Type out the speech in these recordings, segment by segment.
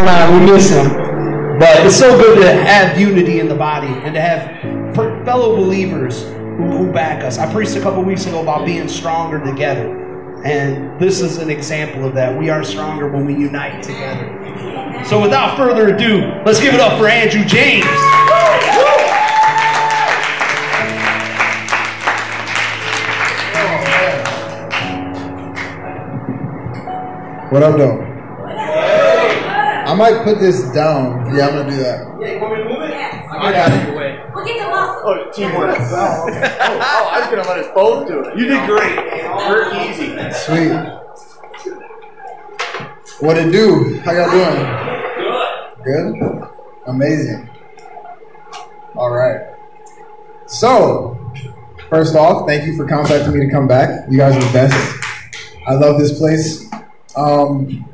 on. We miss him. But it's so good to have unity in the body and to have fellow believers who, who back us. I preached a couple weeks ago about being stronger together. And this is an example of that. We are stronger when we unite together. So without further ado, let's give it up for Andrew James. What up, though? I might put this down. Yeah, I'm gonna do that. Yeah, you want me to move it? Yes. I got it your way. We'll get the muscle. Oh, teamwork. Oh, okay. Oh, oh, I was gonna let us both do it. You did great. We're easy. Sweet. What it do? How y'all doing? Good. Good. Amazing. All right. So, first off, thank you for contacting me to come back. You guys are the best. I love this place. Um,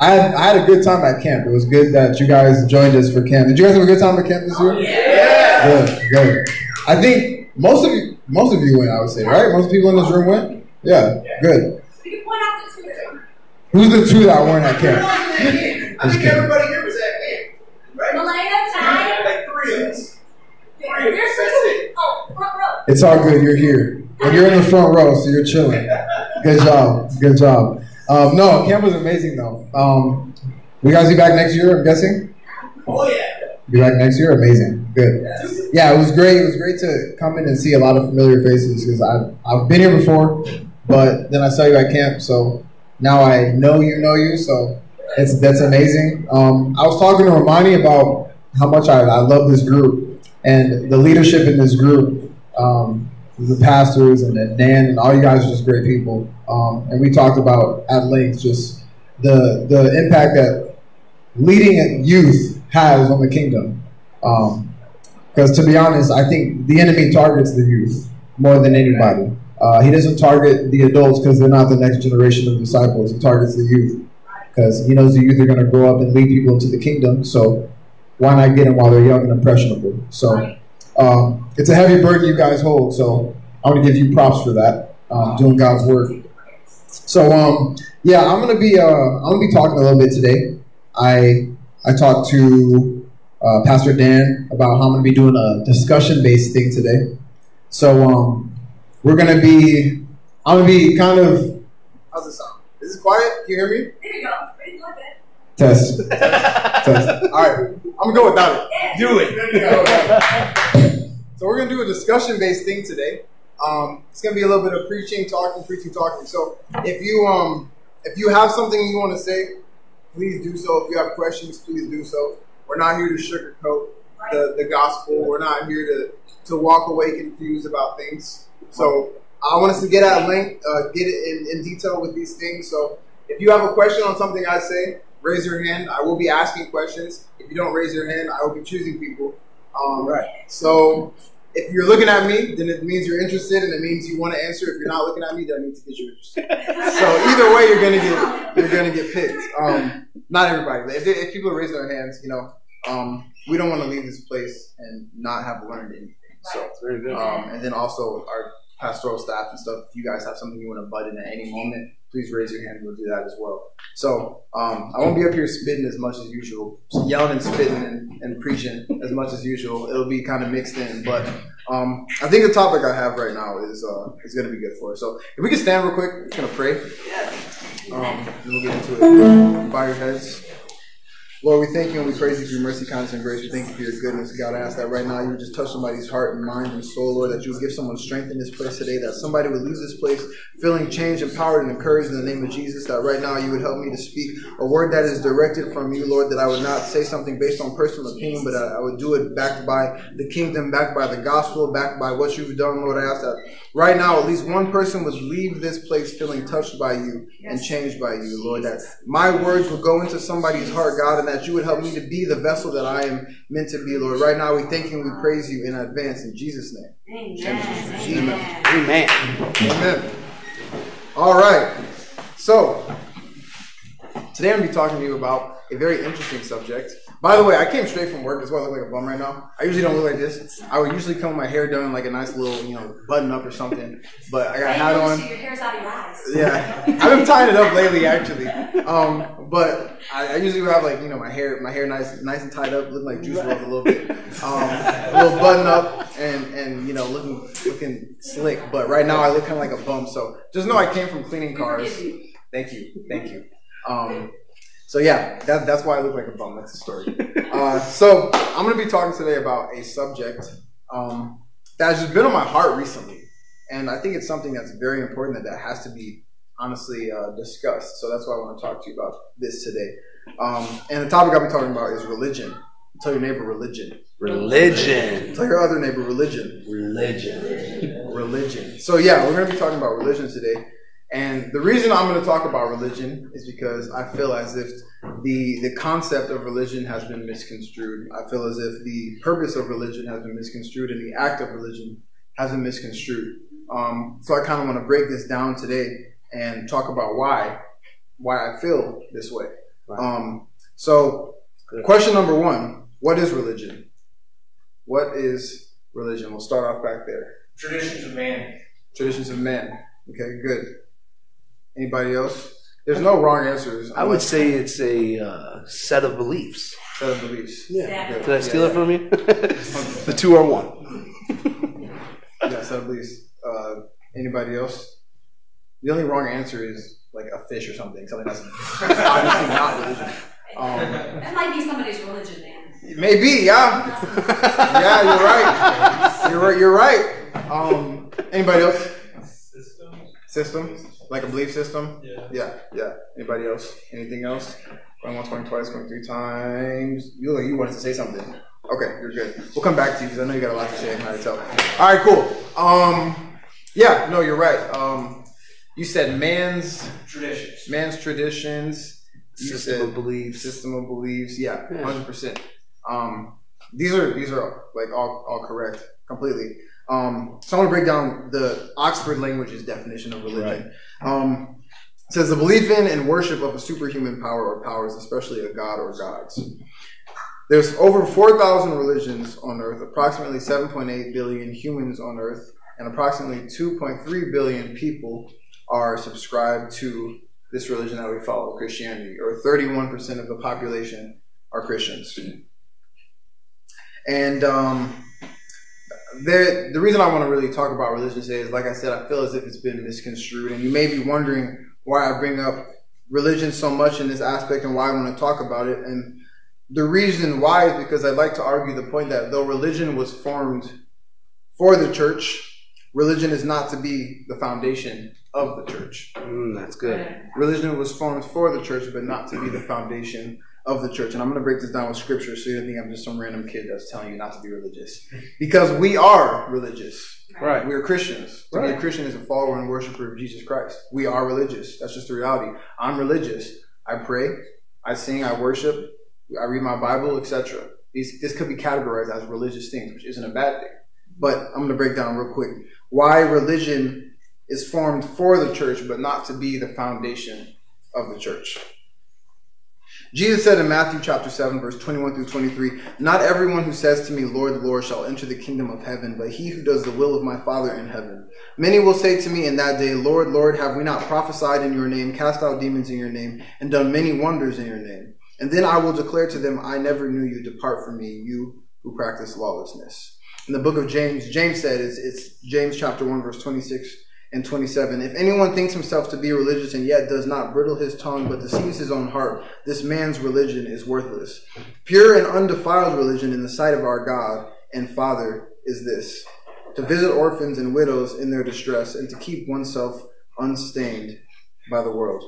I had, I had a good time at camp. It was good that you guys joined us for camp. Did you guys have a good time at camp this year? Yeah. Good, good. I think most of you, most of you went. I would say, right? Most people in this room went. Yeah, good. We can point out the two. Who's the two that weren't at camp? I think everybody here was at camp. Right? Malena, Ty. Like three of us. There's two. Oh, front row. It's all good. You're here, and you're in the front row, so you're chilling. Good job. Good job. Um, no, camp was amazing though. Um, you guys be back next year? I'm guessing. Oh yeah. Be back next year? Amazing. Good. Yeah, it was great. It was great to come in and see a lot of familiar faces because I've, I've been here before, but then I saw you at camp, so now I know you know you, so it's that's amazing. Um, I was talking to Romani about how much I, I love this group and the leadership in this group, um, the pastors and then Dan and all you guys are just great people. Um, and we talked about at length just the the impact that leading youth has on the kingdom. Because to be honest, I think the enemy targets the youth more than anybody. Uh, he doesn't target the adults because they're not the next generation of disciples. He targets the youth because he knows the youth are going to grow up and lead people into the kingdom. So why not get them while they're young and impressionable? So um, it's a heavy burden you guys hold. So I want to give you props for that, um, doing God's work. So um, yeah, I'm gonna be uh, I'm gonna be talking a little bit today. I I talked to uh, Pastor Dan about how I'm gonna be doing a discussion based thing today. So um, we're gonna be I'm gonna be kind of how's this sound? Is it quiet? Can you hear me? There you go. Ready to look. Test. Test. All right, I'm gonna go without it. Do it. So we're gonna do a discussion-based thing today. Um, it's gonna be a little bit of preaching, talking, preaching, talking. So if you um if you have something you want to say, please do so. If you have questions, please do so. We're not here to sugarcoat the, the gospel. We're not here to to walk away confused about things. So I want us to get at length, uh, get it in, in detail with these things. So if you have a question on something I say, raise your hand. I will be asking questions. If you don't raise your hand, I will be choosing people. Um, right. So if you're looking at me, then it means you're interested, and it means you want to answer. If you're not looking at me, that means that you're interested. so either way, you're gonna get you're gonna get picked. Um, not everybody. But if, they, if people raise their hands, you know, um, we don't want to leave this place and not have learned anything. So, um, and then also our pastoral staff and stuff. If you guys have something you want to butt in at any moment, please raise your hand. We'll do that as well. So um, I won't be up here spitting as much as usual, yelling and spitting and, and preaching as much as usual. It'll be kind of mixed in, but um, I think the topic I have right now is uh, is going to be good for us. So if we can stand real quick, we're going to pray. Um, and we'll get into it. Bow your heads. Lord, we thank you and we praise you for your mercy, kindness, and grace. We thank you for your goodness. God, I ask that right now you would just touch somebody's heart and mind and soul, Lord, that you would give someone strength in this place today, that somebody would leave this place feeling changed, empowered, and encouraged in the name of Jesus, that right now you would help me to speak a word that is directed from you, Lord, that I would not say something based on personal opinion, but I, I would do it backed by the kingdom, backed by the gospel, backed by what you've done, Lord. I ask that right now at least one person would leave this place feeling touched by you and changed by you, Lord, that my words would go into somebody's heart, God, and that you would help me to be the vessel that I am meant to be, Lord. Right now, we thank you and we praise you in advance in Jesus' name. Amen. Amen. Amen. All right. So, today I'm going to be talking to you about a very interesting subject. By the way, I came straight from work. That's why I look like a bum right now. I usually don't look like this. I would usually come with my hair done like a nice little, you know, button up or something. But I got a hat I on. Your hair's out of your eyes. Yeah, I've been tying it up lately, actually. Um, but I, I usually have like you know my hair, my hair nice, nice and tied up, looking like Juice WRLD a little bit, um, a little button up, and and you know looking looking slick. But right now I look kind of like a bum. So just know I came from cleaning cars. Thank you, thank you. Um, so yeah, that, that's why I look like a bum. That's the story. Uh, so I'm gonna be talking today about a subject um, that has just been on my heart recently, and I think it's something that's very important that, that has to be honestly uh, discussed. So that's why I want to talk to you about this today. Um, and the topic I'll be talking about is religion. Tell your neighbor religion. Religion. Tell your other neighbor religion. Religion. Religion. So yeah, we're going to be talking about religion today. And the reason I'm going to talk about religion is because I feel as if the the concept of religion has been misconstrued. I feel as if the purpose of religion has been misconstrued, and the act of religion has been misconstrued. Um, so I kind of want to break this down today and talk about why why I feel this way. Um, so, question number one: What is religion? What is religion? We'll start off back there. Traditions of man. Traditions of men. Okay, good. Anybody else? There's no wrong answers. I would say it's a uh, set of beliefs. set of beliefs. Yeah. Exactly. Did I steal it from you? the two are one. Yeah, set of beliefs. Uh, anybody else? The only wrong answer is like a fish or something. Something that's obviously not religion. Um, That might be somebody's religion, man. maybe, yeah. Yeah, you're right. You're right. You're right. Um, anybody else? System, like a belief system. Yeah. Yeah, yeah. Anybody else? Anything else? Going once, going twice, going three times. You look like you wanted to say something. Okay, you're good. We'll come back to you because I know you got a lot to say. I can already tell. All right, cool. Um, yeah, no, you're right. Um, you said man's Traditions. man's traditions. You System said of beliefs. system of beliefs. Yeah, Yeah. hundred percent. Um, these are these are like all all correct completely. Um, so I want to break down the Oxford Languages definition of religion. Um, says the belief in and worship of a superhuman power or powers, especially a god or gods. There's over 4,000 religions on Earth, approximately 7.8 billion humans on Earth, and approximately 2.3 billion people are subscribed to this religion that we follow, Christianity, or 31% of the population are Christians. And um, there, the reason I want to really talk about religion today is, like I said, I feel as if it's been misconstrued. And you may be wondering why I bring up religion so much in this aspect and why I want to talk about it. And the reason why is because I'd like to argue the point that though religion was formed for the church, religion is not to be the foundation of the church. Mm, that's good. Religion was formed for the church, but not to be the foundation of the church. And I'm going to break this down with scripture so you don't think I'm just some random kid that's telling you not to be religious. Because we are religious. Right. We are Christians. To be a Christian is a follower and worshiper of Jesus Christ. We are religious. That's just the reality. I'm religious. I pray, I sing, I worship, I read my Bible, etc. These this could be categorized as religious things, which isn't a bad thing. But I'm going to break down real quick why religion is formed for the church, but not to be the foundation of the church. Jesus said in Matthew chapter 7, verse 21 through 23, Not everyone who says to me, Lord, Lord, shall enter the kingdom of heaven, but he who does the will of my Father in heaven. Many will say to me in that day, Lord, Lord, have we not prophesied in your name, cast out demons in your name, and done many wonders in your name? And then I will declare to them, I never knew you. Depart from me, you who practice lawlessness. In the book of James, James said, it's, it's James chapter 1, verse 26 and 27. If anyone thinks himself to be religious and yet does not bridle his tongue but deceives his own heart, this man's religion is worthless. Pure and undefiled religion in the sight of our God and Father is this to visit orphans and widows in their distress and to keep oneself unstained by the world.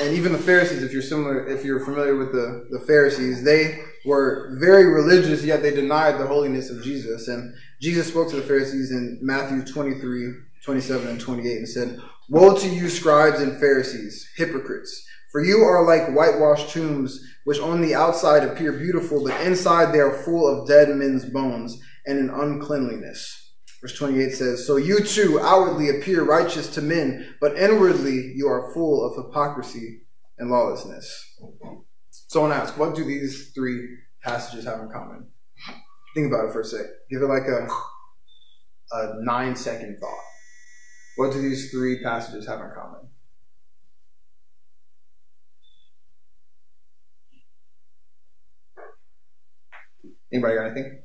And even the Pharisees, if you're similar, if you're familiar with the, the Pharisees, they were very religious, yet they denied the holiness of Jesus. And Jesus spoke to the Pharisees in Matthew 23, 27 and 28 and said, Woe to you, scribes and Pharisees, hypocrites! For you are like whitewashed tombs, which on the outside appear beautiful, but inside they are full of dead men's bones and in uncleanliness. Verse 28 says, So you too outwardly appear righteous to men, but inwardly you are full of hypocrisy and lawlessness. So to ask, what do these three passages have in common? Think about it for a sec. Give it like a a nine second thought. What do these three passages have in common? Anybody got anything?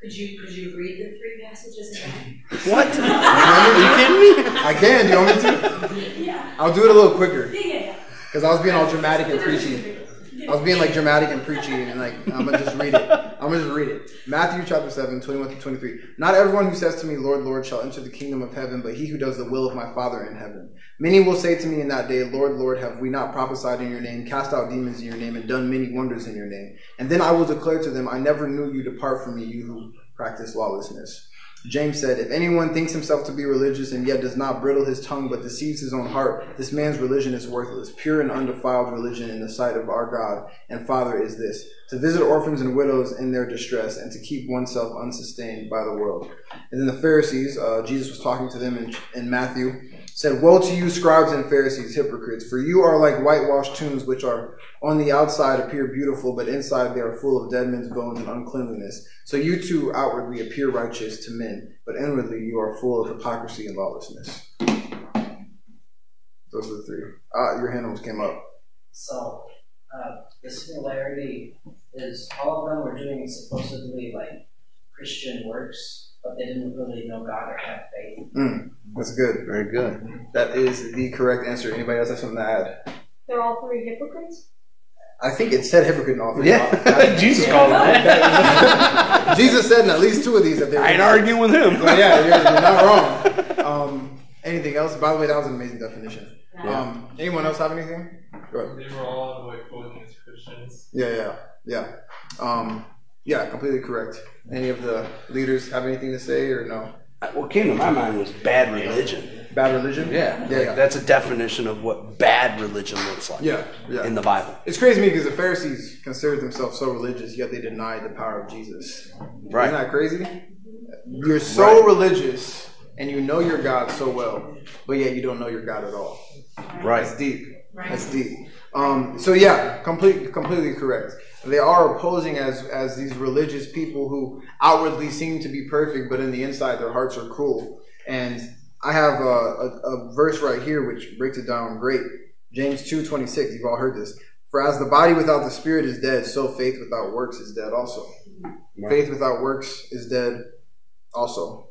Could you could you read the three passages again? What? Are you kidding me? I can. Do you want me to? yeah. I'll do it a little quicker Yeah, yeah, because I was being all dramatic and preachy. I was being like dramatic and preachy, and like I'm gonna just read it. I'm gonna just read it. Matthew chapter 7, 21 to 23. Not everyone who says to me, Lord, Lord, shall enter the kingdom of heaven, but he who does the will of my Father in heaven. Many will say to me in that day, Lord, Lord, have we not prophesied in your name, cast out demons in your name, and done many wonders in your name? And then I will declare to them, I never knew you. Depart from me, you who practice lawlessness. James said, If anyone thinks himself to be religious and yet does not brittle his tongue but deceives his own heart, this man's religion is worthless. Pure and undefiled religion in the sight of our God and Father is this to visit orphans and widows in their distress and to keep oneself unsustained by the world. And then the Pharisees, uh, Jesus was talking to them in, in Matthew, said, Woe to you, scribes and Pharisees, hypocrites, for you are like whitewashed tombs, which are on the outside appear beautiful, but inside they are full of dead men's bones and uncleanliness. So you too outwardly appear righteous to men, but inwardly you are full of hypocrisy and lawlessness. Those are the three. Ah, your hand almost came up. So, uh, the similarity is all of them were doing supposedly like Christian works, but they didn't really know God or have faith. Mm, that's good. Very good. That is the correct answer. Anybody else have something to add? They're all three hypocrites? I think it said hypocrite in all three. Yeah. Jesus called him that. Jesus said in at least two of these that they were. I ain't arguing with him. Well, yeah, you're, you're not wrong. Um, anything else? By the way, that was an amazing definition. Um, anyone else have anything? Go ahead. They were all like posing as Christians. Yeah, yeah, yeah. Um, yeah, completely correct. Any of the leaders have anything to say or no? What came to my mind was bad religion. Bad religion? Yeah, yeah, like, yeah. that's a definition of what bad religion looks like. Yeah, yeah. in the Bible. It's crazy to me because the Pharisees considered themselves so religious, yet they denied the power of Jesus. Right. Isn't that crazy? You're so Right. religious and you know your God so well, but yet you don't know your God at all. Right. That's deep. That's deep. Um, so yeah, complete, completely correct. They are opposing as as these religious people who outwardly seem to be perfect, but in the inside their hearts are cruel. And I have a, a, a verse right here which breaks it down great. James two twenty six. You've all heard this. For as the body without the spirit is dead, so faith without works is dead also. Faith without works is dead also.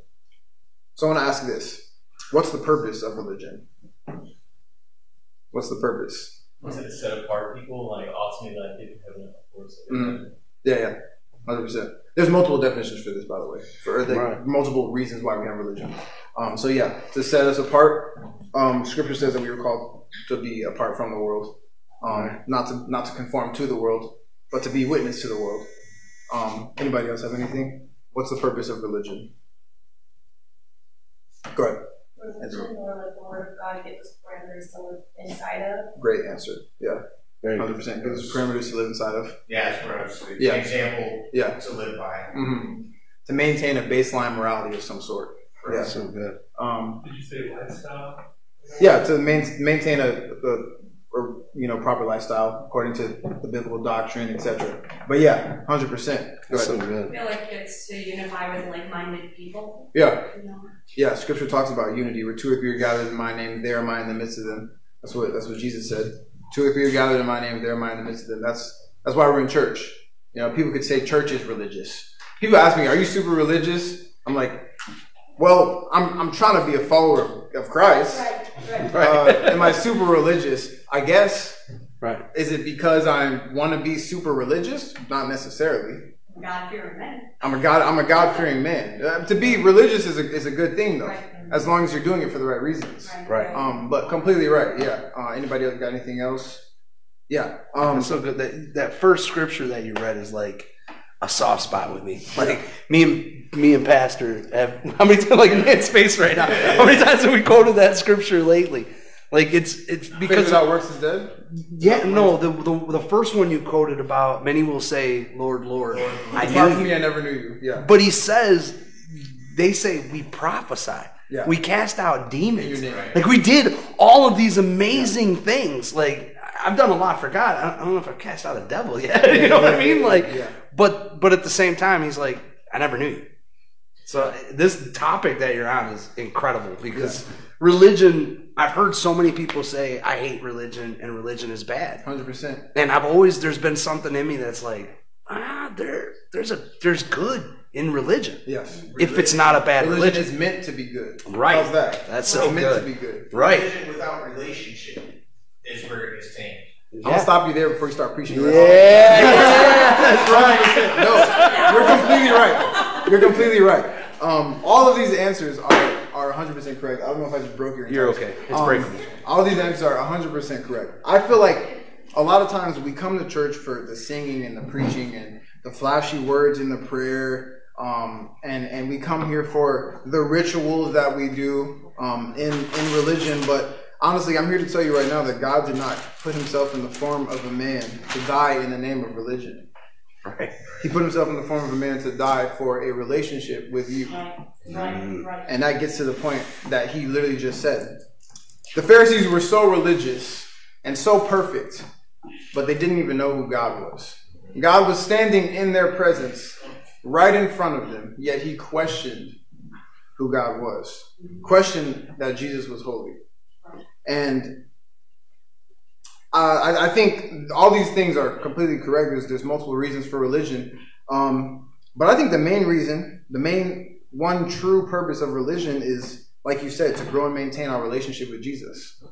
So I want to ask this: What's the purpose of religion? What's the purpose? Was it to set apart people, like ultimately like get to heaven of course. Mhm. Yeah, yeah, hundred percent. There's multiple definitions for this, by the way, for the Right. multiple reasons why we have religion. Um, so yeah, to set us apart, um, Scripture says that we were called to be apart from the world, um, not to not to conform to the world, but to be witness to the world. Um, anybody else have anything? What's the purpose of religion? Go ahead. Religion or like the word of God give us parameters to live inside of. Great answer. Yeah, Very hundred good. percent. Gives us parameters to live inside of. Yeah, that's where I was. Yeah. An example Yeah. to live by. hmm To maintain a baseline morality of some sort. Yeah. So good. Um, Did you say lifestyle? Yeah, to main, maintain a, a, a you know proper lifestyle according to the biblical doctrine, etc. But yeah, hundred percent. Go So ahead. I good. feel like it's to unify with like-minded people. Yeah, You know, yeah. Scripture talks about unity. Where two or three are gathered in my name, there am I in the midst of them. That's what that's what Jesus said. Two or three are gathered in my name, there am I in the midst of them. That's that's why we're in church. You know, people could say church is religious. People ask me, "Are you super religious?" I'm like, "Well, I'm I'm trying to be a follower of, of Christ. Right, right. Uh, am I super religious? I guess." Right. Is it because I want to be super religious? Not necessarily. God-fearing men. I'm a God. I'm a God fearing man. Uh, to be religious is a, is a good thing though, Right. As long as you're doing it for the right reasons. Right. Um, but completely right. Yeah. Uh, anybody else got anything else? Yeah. Um, That's so good. That that first scripture that you read is like a soft spot with me. Like me and me and Pastor have how many times like in space right now? How many times have we quoted that scripture lately? Like it's it's because without works is dead. yeah no the, the the first one you quoted about many will say Lord Lord I Apart from knew me, I never knew you. Yeah. but he says they say we prophesy Yeah. we cast out demons name. like we did all of these amazing things like I've done a lot for God. I don't, I don't know if I've cast out a devil yet. you know what I mean? Like, Yeah. but but at the same time, he's like, I never knew you. So this topic that you're on is incredible because religion. I've heard so many people say I hate religion and religion is bad, Hundred percent. and I've always there's been something in me that's like, ah, there there's a there's good in religion Yes. if it's not a bad Religion religion. is meant to be good. Right. How's that? That's It's so meant good. to be good. Right. Religion without relationship is where it gets tamed. I'll stop you there before you start preaching. Yeah, yeah, that's right. No, you're completely right. You're completely right. Um, all of these answers are are 100 percent correct. I don't know if I just broke your. You're okay. It's breakable. All of these answers are 100 percent correct. I feel like a lot of times we come to church for the singing and the preaching and the flashy words in the prayer. Um, and, and we come here for the rituals that we do um, in, in religion, but honestly, I'm here to tell you right now that God did not put himself in the form of a man to die in the name of religion. Right. He put himself in the form of a man to die for a relationship with you. Right, right, right. And that gets to the point that he literally just said. The Pharisees were so religious and so perfect, but they didn't even know who God was. God was standing in their presence, right in front of them, yet he questioned who God was, questioned that Jesus was holy. And I, I think all these things are completely correct. There's, there's multiple reasons for religion. Um, but I think the main reason, the main one true purpose of religion is, like you said, to grow and maintain our relationship with Jesus.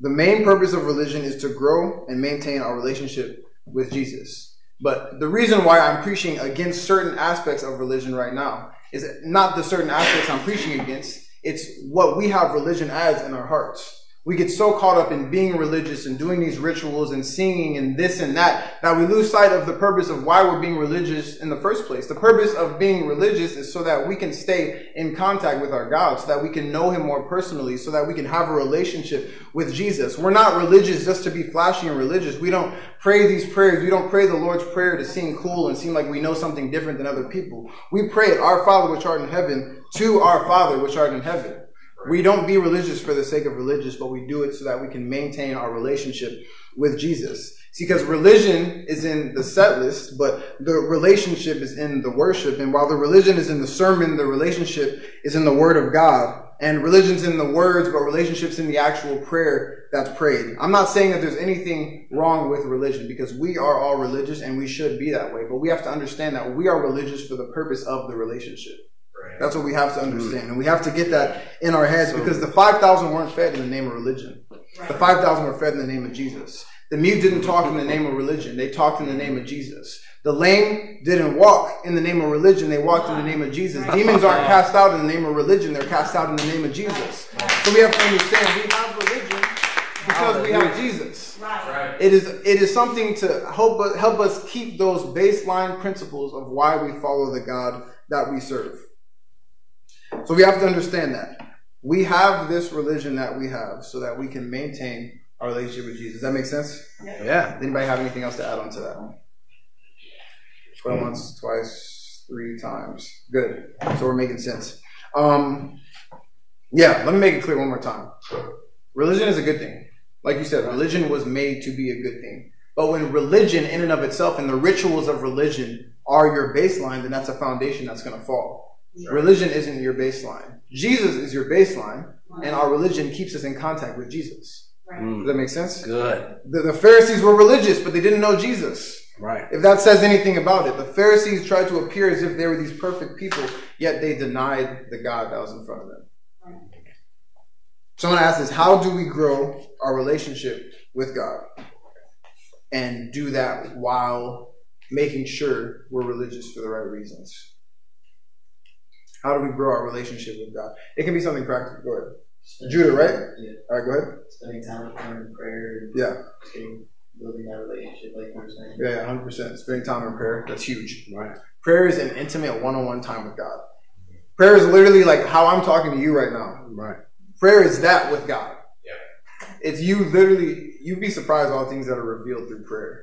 The main purpose of religion is to grow and maintain our relationship with Jesus. But the reason why I'm preaching against certain aspects of religion right now is not the certain aspects I'm preaching against, it's what we have religion as in our hearts. We get so caught up in being religious and doing these rituals and singing and this and that that we lose sight of the purpose of why we're being religious in the first place. The purpose of being religious is so that we can stay in contact with our God, so that we can know Him more personally, so that we can have a relationship with Jesus. We're not religious just to be flashy and religious. We don't pray these prayers. We don't pray the Lord's Prayer to seem cool and seem like we know something different than other people. We pray it, Our Father which art in heaven, to our Father which art in heaven. We don't be religious for the sake of religious, but we do it so that we can maintain our relationship with Jesus. See, because religion is in the set list, but the relationship is in the worship. And while the religion is in the sermon, the relationship is in the Word of God. And religion's in the words, but relationship's in the actual prayer that's prayed. I'm not saying that there's anything wrong with religion because we are all religious and we should be that way. But we have to understand that we are religious for the purpose of the relationship. That's what we have to understand. And we have to get that in our heads because the 5,000 weren't fed in the name of religion. The 5,000 were fed in the name of Jesus. The mute didn't talk in the name of religion. They talked in the name of Jesus. The lame didn't walk in the name of religion. They walked in the name of Jesus. Demons aren't cast out in the name of religion. They're cast out in the name of Jesus. So we have to understand we have religion because we have Jesus. Right. It is it is something to help us help us keep those baseline principles of why we follow the God that we serve. So we have to understand that we have this religion that we have so that we can maintain our relationship with Jesus. Does that make sense? Yeah. Does anybody have anything else to add on to that? Twelve once, twice, three times. Good. So we're making sense. Um, yeah, let me make it clear one more time. Religion is a good thing. Like you said, religion was made to be a good thing. But when religion, in and of itself, and the rituals of religion are your baseline, then that's a foundation that's going to fall. Religion isn't your baseline. Jesus is your baseline, and our religion keeps us in contact with Jesus. Hmm. Does that make sense? Good. The, the Pharisees were religious, but they didn't know Jesus. Right. If that says anything about it, the Pharisees tried to appear as if they were these perfect people, yet they denied the God that was in front of them. Someone asked us, how do we grow our relationship with God? And do that while making sure we're religious for the right reasons. How do we grow our relationship with God? It can be something practical. Go ahead. Judah, right? Yeah. All right, go ahead. Spending time with him in prayer, Yeah. getting building that relationship, like you were saying. Yeah, yeah, hundred percent. Spending time in prayer. That's huge. Right. Prayer is an intimate one-on-one time with God. Prayer is literally like how I'm talking to you right now. Right. Prayer is that with God. Yeah. It's you literally. You'd be surprised all things that are revealed through prayer.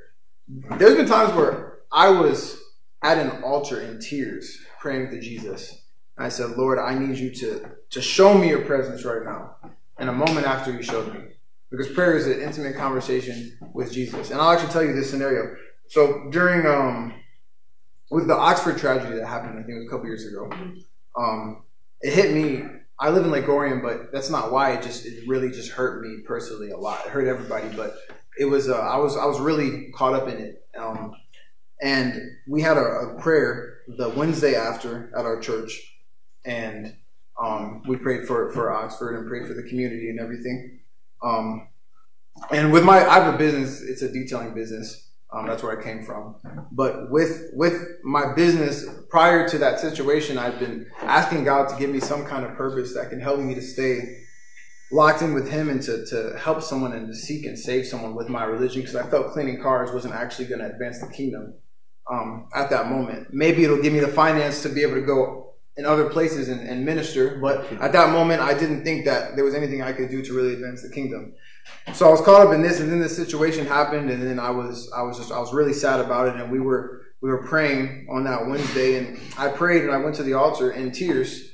There's been times where I was at an altar in tears praying to Jesus. I said, Lord, I need you to to show me your presence right now. And a moment after, you showed me. because prayer is an intimate conversation with Jesus. And I'll actually tell you this scenario. So during um, with the Oxford tragedy that happened, I think it was a couple years ago, um, it hit me. I live in Lake Orion, but that's not why. It just it really just hurt me personally a lot. It hurt everybody, but it was uh, I was I was really caught up in it. Um, and we had a, a prayer the Wednesday after at our church, and um, we prayed for for Oxford and prayed for the community and everything. Um, and with my, I have a business. It's a detailing business. Um, that's where I came from. But with with my business, prior to that situation, I've been asking God to give me some kind of purpose that can help me to stay locked in with Him and to, to help someone and to seek and save someone with my religion because I felt cleaning cars wasn't actually going to advance the kingdom um, at that moment. Maybe it'll give me the finance to be able to go in other places and, and minister, but at that moment, I didn't think that there was anything I could do to really advance the kingdom. So I was caught up in this, and then this situation happened, and then I was I was just I was really sad about it, and we were we were praying on that Wednesday, and I prayed and I went to the altar in tears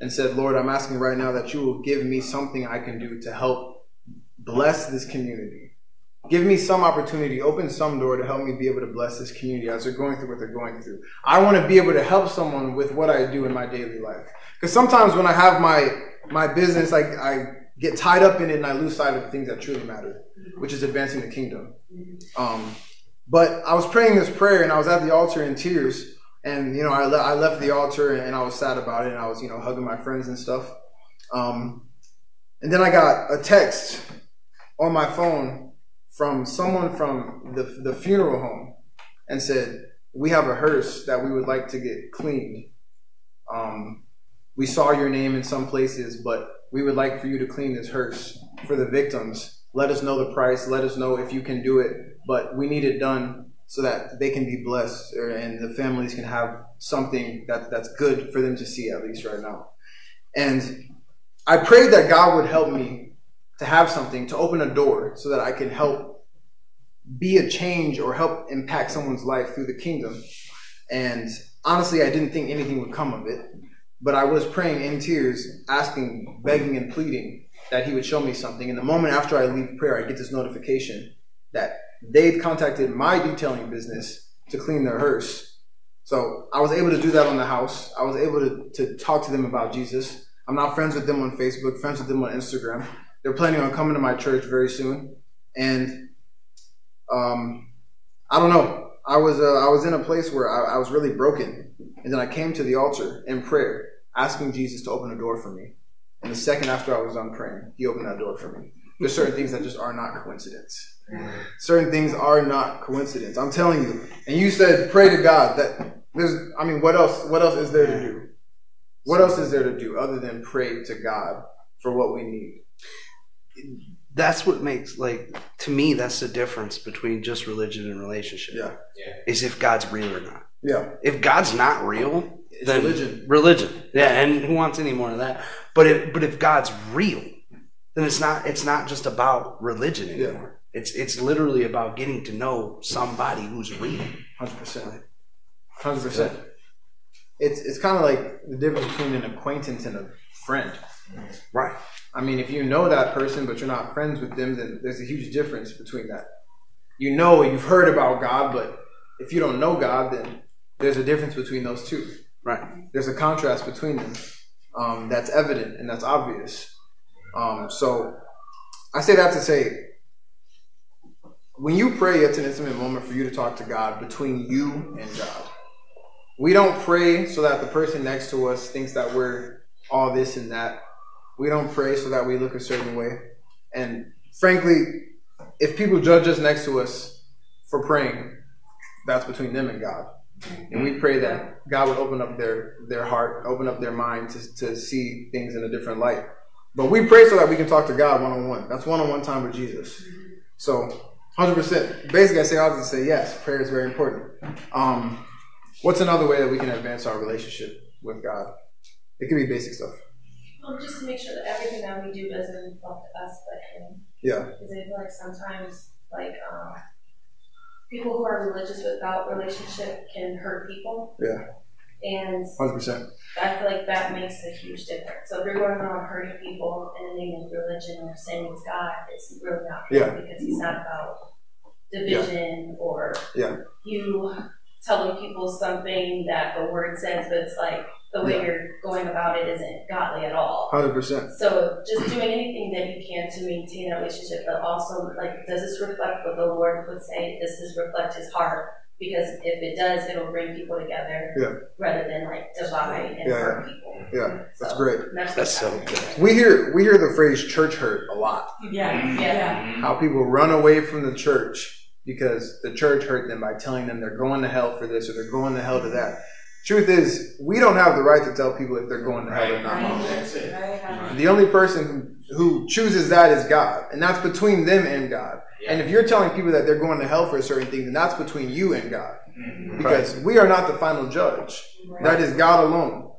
and said, Lord, I'm asking right now that you will give me something I can do to help bless this community. Give me some opportunity, open some door to help me be able to bless this community as they're going through what they're going through. I want to be able to help someone with what I do in my daily life. Because sometimes when I have my my business, I, I get tied up in it and I lose sight of the things that truly matter, which is advancing the kingdom. Um, but I was praying this prayer and I was at the altar in tears. And, you know, I, le- I left the altar and I was sad about it and I was, you know, hugging my friends and stuff. Um, and then I got a text on my phone from someone from the, the funeral home and said, We have a hearse that we would like to get cleaned. Um, we saw your name in some places, but we would like for you to clean this hearse for the victims. Let us know the price. Let us know if you can do it. But we need it done so that they can be blessed or, and the families can have something that, that's good for them to see, at least right now. And I prayed that God would help me to have something, to open a door so that I can help be a change or help impact someone's life through the kingdom. And honestly, I didn't think anything would come of it. But I was praying in tears, asking, begging, and pleading that He would show me something. And the moment after I leave prayer, I get this notification that they'd contacted my detailing business to clean their hearse. So I was able to do that on the house. I was able to, to talk to them about Jesus. I'm not friends with them on Facebook, friends with them on Instagram. They're planning on coming to my church very soon. And um, I don't know. I was uh, I was in a place where I, I was really broken, and then I came to the altar in prayer, asking Jesus to open a door for me. And the second after I was done praying, He opened that door for me. There's certain things that just are not coincidence. Certain things are not coincidence. I'm telling you. And you said pray to God. That there's. I mean, what else? What else is there to do? What else is there to do other than pray to God for what we need? That's what makes like to me that's the difference between just religion and relationship. Yeah. yeah. Is if God's real or not. Yeah. If God's not real, It's then religion. Religion. Yeah, and who wants any more of that? But if but if God's real, then it's not it's not just about religion anymore. Yeah. It's it's literally about getting to know somebody who's real. Hundred percent. Hundred percent. It's it's kind of like the difference between an acquaintance and a friend. Right. I mean, if you know that person but you're not friends with them, then there's a huge difference between that. You know, you've heard about God, but if you don't know God, then there's a difference between those two. Right. There's a contrast between them um, that's evident and that's obvious. Um, so I say that to say, when you pray, it's an intimate moment for you to talk to God between you and God. We don't pray so that the person next to us thinks that we're all this and that. We don't pray so that we look a certain way. And frankly, if people judge us next to us for praying, that's between them and God. And we pray that God would open up their, their heart, open up their mind to, to see things in a different light. But we pray so that we can talk to God one on one. That's one on one time with Jesus. So, 100%. Basically, I say, I was to say yes, prayer is very important. Um, what's another way that we can advance our relationship with God? It can be basic stuff. Well, just to make sure that everything that we do doesn't reflect us but him. Yeah. Because I feel like sometimes, like, um, people who are religious without relationship can hurt people. Yeah. And Hundred percent. I feel like that makes a huge difference. So if you're going around hurting people in the name of religion or saying it's God, it's really not Yeah. because He's not about division or Yeah. you telling people something that the word says, but it's like the way Yeah. you're going about it isn't godly at all. Hundred percent. So just doing anything that you can to maintain that relationship, but also like, does this reflect what the Lord would say? Does this reflect His heart? Because if it does, it'll bring people together Yeah. rather than like divide and Yeah, hurt people. Yeah, that's So, great. That's, That's so good. We hear we hear the phrase church hurt a lot. Yeah, yeah. Mm-hmm. How people run away from the church because the church hurt them by telling them they're going to hell for this or they're going to hell to that. Truth is, we don't have the right to tell people if they're going to hell or not. That's it. The only person who, who chooses that is God, and that's between them and God. And if you're telling people that they're going to hell for a certain thing, then that's between you and God. Mm-hmm. Because we are not the final judge. That is God alone.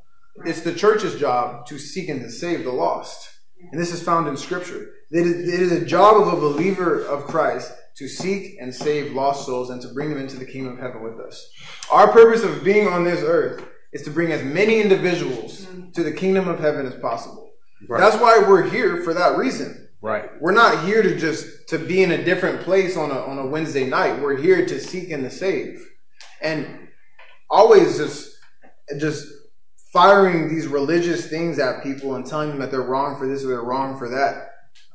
It's the church's job to seek and to save the lost. And this is found in Scripture. It is, it is a job of a believer of Christ to seek and save lost souls and to bring them into the kingdom of heaven with us. Our purpose of being on this earth is to bring as many individuals to the kingdom of heaven as possible. Right. That's why we're here for that reason. Right. We're not here to just to be in a different place on a on a Wednesday night. We're here to seek and to save. And always just just firing these religious things at people and telling them that they're wrong for this or they're wrong for that.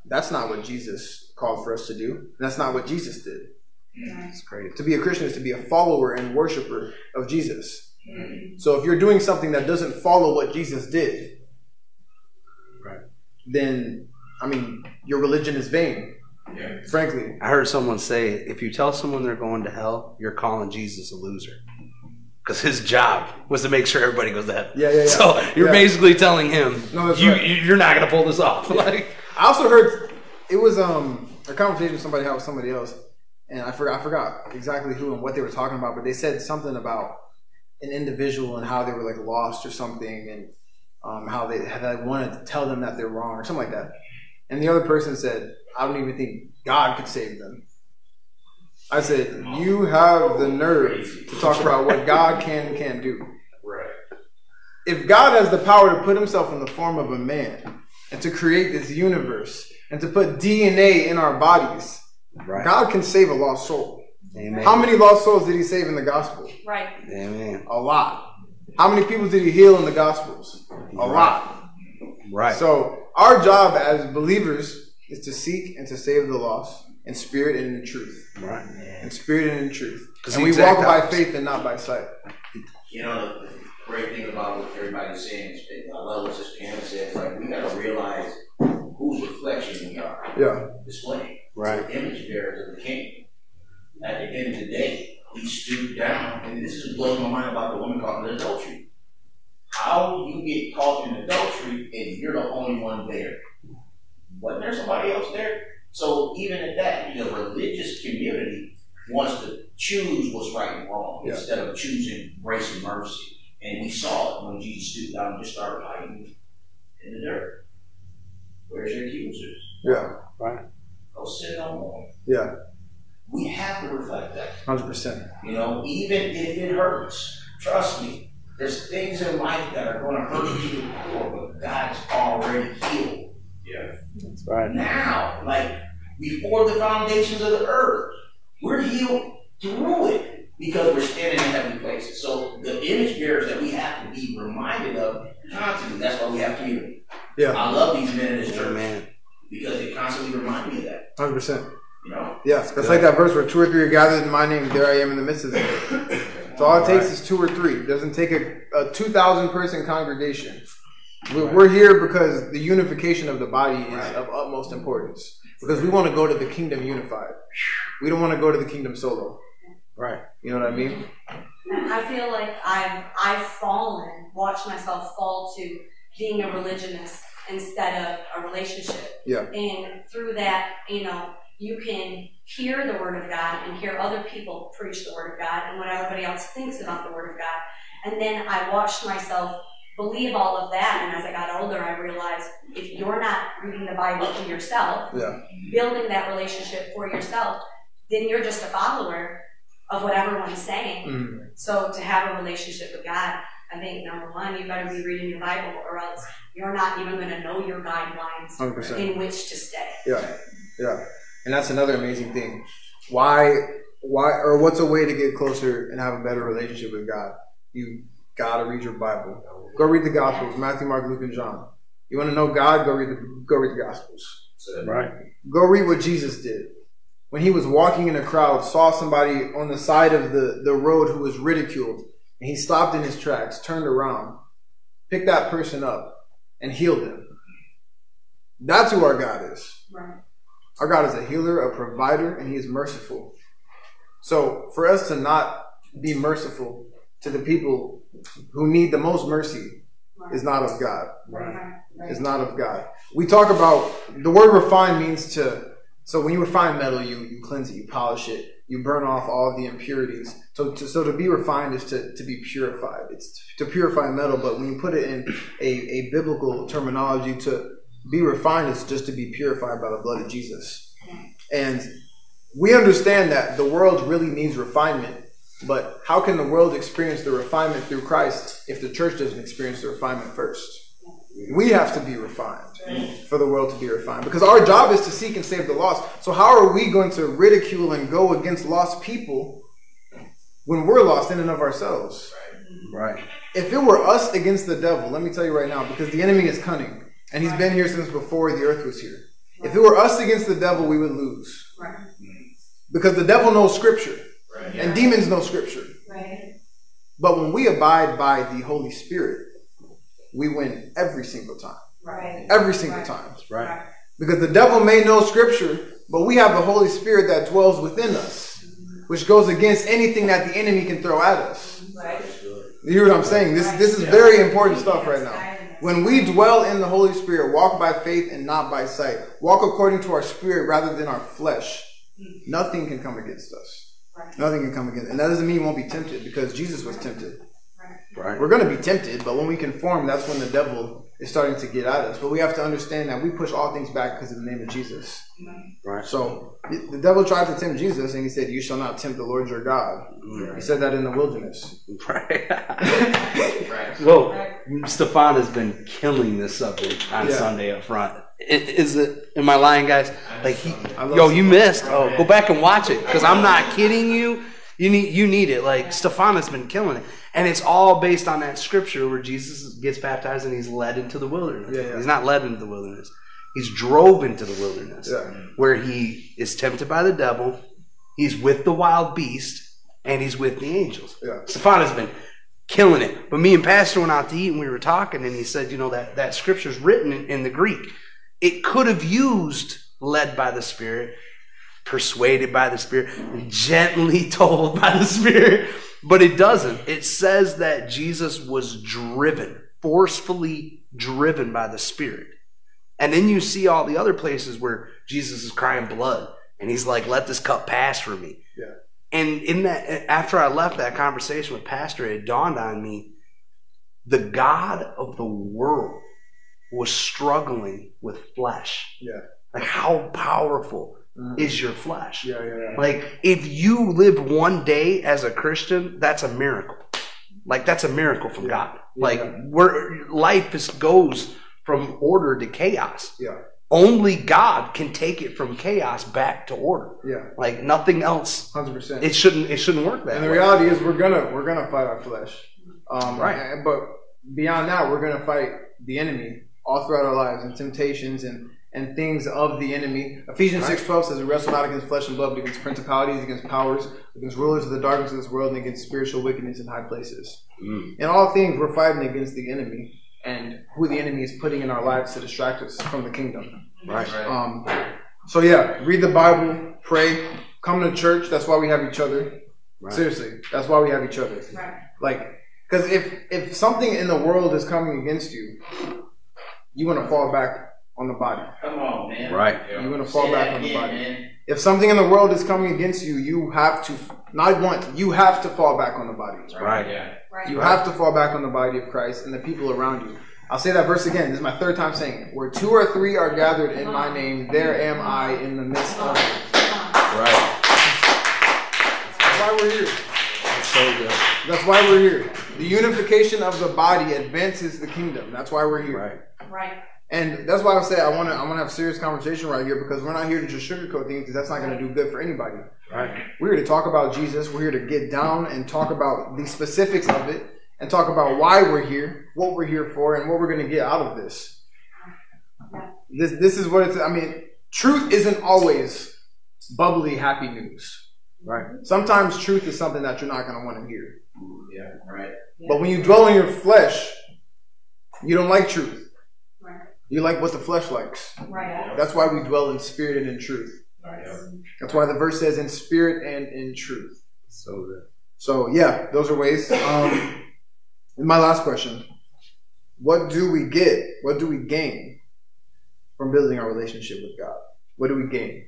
That's not what Jesus called for us to do. And that's not what Jesus did. That's great. To be a Christian is to be a follower and worshiper of Jesus. So if you're doing something that doesn't follow what Jesus did, Right. then I mean your religion is vain. Frankly. I heard someone say, if you tell someone they're going to hell, you're calling Jesus a loser. Because his job was to make sure everybody goes to hell. Yeah, yeah, yeah. So you're Yeah. basically telling him, No, that's you, right. you- you're not going to pull this off. like, I also heard it was um a conversation somebody had with somebody else, and I forgot I forgot exactly who and what they were talking about, but they said something about an individual and how they were like lost or something, and um, how they had like, wanted to tell them that they're wrong or something like that. And the other person said, "I don't even think God could save them." I said, "You have the nerve to talk about what God can and can't do." Right. if God has the power to put himself in the form of a man and to create this universe and to put DNA in our bodies, right. God can save a lost soul. Amen. How many lost souls did he save in the gospel? Right. Amen. A lot. How many people did he heal in the gospels? A lot. Right. So, our job as believers is to seek and to save the lost in spirit and in truth. right. In spirit and in truth. 'Cause And the we exact walk by opposite. faith and not by sight. You know, the great thing about what everybody's saying is, I love what Sister Hannah uh, said, it's like, we gotta realize whose reflection we are Yeah. displaying. Right. The image bearers of the king. At the end of the day, he stooped down, and this is blows my mind about the woman caught in adultery. How you get caught in adultery and you're the only one there? Wasn't there somebody else there? So even at that, the religious community wants to choose what's right and wrong Yeah. instead of choosing grace and mercy. And we saw it when Jesus stooped down and just started hiding in the dirt. Where's your accusers? Yeah. Go sit no more. Yeah. We have to reflect that. 100%. You even if it hurts, trust me, there's things in life that are going to hurt you to the core, but God's already healed. Yeah. That's right. Now, like before the foundations of the earth, we're healed through it because we're standing in heavenly places. So the image bearers that we have to be reminded of constantly. That's why we have community. Yeah. I love these men in this church Amen. because they constantly remind me of that. 100%. You know. Yes, that's like that verse where two or three are gathered in my name, there I am in the midst of them. So all it takes is two or three. It doesn't take a, a 2,000 person congregation. We're, we're here because the unification of the body is of utmost importance. Because we want to go to the kingdom unified. We don't want to go to the kingdom solo. Right. You know what I mean? I feel like I've I've fallen, watched myself fall to being a religionist instead of a relationship. Yeah. And through that, you know, you can hear the word of God and hear other people preach the word of God and what everybody else thinks about the word of God. And then I watched myself believe all of that and as I got older I realized if you're not reading the Bible for yourself, Yeah. building that relationship for yourself, then you're just a follower of what everyone's saying. Mm. So to have a relationship with God, I think number one, you better be reading your Bible, or else you're not even going to know your guidelines 100%. in which to stay. Yeah, yeah, and that's another amazing thing. Why, why, or what's a way to get closer and have a better relationship with God? You gotta read your Bible. Go read the Gospels: Matthew, Mark, Luke, and John. You want to know God? Go read the go read the Gospels. Right. Go read what Jesus did. When he was walking in a crowd, saw somebody on the side of the, the road who was ridiculed, and he stopped in his tracks, turned around, picked that person up, and healed them. That's who our God is. Right. Our God is a healer, a provider, and He is merciful. So, for us to not be merciful to the people who need the most mercy is not of God. Right. Right. Is not of God. We talk about the word refine means to. So when you refine metal, you you cleanse it, you polish it, you burn off all of the impurities. So to, so to be refined is to, to be purified. It's to purify metal, but when you put it in a, a biblical terminology, to be refined is just to be purified by the blood of Jesus. And we understand that the world really needs refinement, but how can the world experience the refinement through Christ if the church doesn't experience the refinement first? We have to be refined for the world to be refined because our job is to seek and save the lost. So, how are we going to ridicule and go against lost people when we're lost in and of ourselves? Right. If it were us against the devil, let me tell you right now, because the enemy is cunning and he's been here since before the earth was here. If it were us against the devil, we would lose Right. because the devil knows scripture Right. and demons know scripture. Right. But when we abide by the Holy Spirit, we win every single time. Right. Every single Right. time. Right. Because the devil may know scripture, but we have the Holy Spirit that dwells within us, mm-hmm. which goes against anything that the enemy can throw at us. Right. You hear what I'm saying? This this is very important stuff right now. When we dwell in the Holy Spirit, walk by faith and not by sight, walk according to our spirit rather than our flesh, nothing can come against us. Nothing can come against. us. And that doesn't mean you won't be tempted because Jesus was tempted. Right. We're going to be tempted, but when we conform, that's when the devil is starting to get at us. But we have to understand that we push all things back because of the name of Jesus. Right. So the the devil tried to tempt Jesus, and he said, "You shall not tempt the Lord your God." Mm. He said that in the wilderness. Right. Right. well, Stefan has been killing this subject on Yeah. Sunday up front. Is it? Am I lying, guys? Like he, yo, you missed. Oh, oh go back and watch it because I'm not kidding you. You need you need it. Like Stefan has been killing it, and it's all based on that scripture where Jesus gets baptized and he's led into the wilderness. Yeah, yeah. He's not led into the wilderness. He's drove into the wilderness Yeah. where he is tempted by the devil. He's with the wild beast and he's with the angels. Yeah. Stefan has been killing it. But me and Pastor went out to eat and we were talking, and he said, you know, that, that scripture's written in, in the Greek. It could have used led by the Spirit, persuaded by the Spirit, gently told by the Spirit, but it doesn't. It says that Jesus was driven, forcefully driven by the Spirit. And then you see all the other places where Jesus is crying blood, and he's like, let this cup pass from me. Yeah. And in that, after I left that conversation with Pastor, it dawned on me the God of the world was struggling with flesh. Yeah. Like, how powerful Mhm. is your flesh? Yeah, yeah, yeah. Like, if you live one day as a Christian, that's a miracle. Like, that's a miracle from God. Like, where life is, goes from order to chaos. Yeah. Only God can take it from chaos back to order. Yeah. Like nothing else. Hundred percent. It shouldn't. It shouldn't work that way. And the way. reality is, we're gonna we're gonna fight our flesh, um, Right. and- But beyond that, we're gonna fight the enemy all throughout our lives and temptations and and things of the enemy. Ephesians Right. six twelve says, "We wrestle not against flesh and blood, but against principalities, against powers, against rulers of the darkness of this world, and against spiritual wickedness in high places." Mm. In all things, we're fighting against the enemy and who the enemy is putting in our lives to distract us from the kingdom. Right. Um, so yeah, read the Bible, pray, come to church. That's why we have each other. Right. Seriously, that's why we have each other. Right. Like, because if if something in the world is coming against you, you want to fall back on the body. Come on, man. Right. You're gonna fall Say back that on the again, body. man. If something in the world is coming against you, you have to not want. You have to fall back on the body. Right. Yeah. Right. You have to fall back on the body of Christ and the people around you. I'll say that verse again. This is my third time saying it. Where two or three are gathered in my name, there am I in the midst of them. Right. That's why we're here. That's so good. That's why we're here. The unification of the body advances the kingdom. That's why we're here. Right. Right. And that's why I say I want to I want to have a serious conversation right here because we're not here to just sugarcoat things because that's not going to do good for anybody. Right. We're here to talk about Jesus. We're here to get down and talk about the specifics of it and talk about why we're here, what we're here for, and what we're going to get out of this. This this is what it's. I mean, truth isn't always bubbly, happy news. Right. Sometimes truth is something that you're not going to want to hear. Yeah, right. But when you dwell in your flesh, you don't like truth. Right. You like what the flesh likes. Right. That's why we dwell in spirit and in truth. Right. That's why the verse says in spirit and in truth. So good. So yeah, those are ways. Um, and my last question: What do we get? What do we gain from building our relationship with God? What do we gain?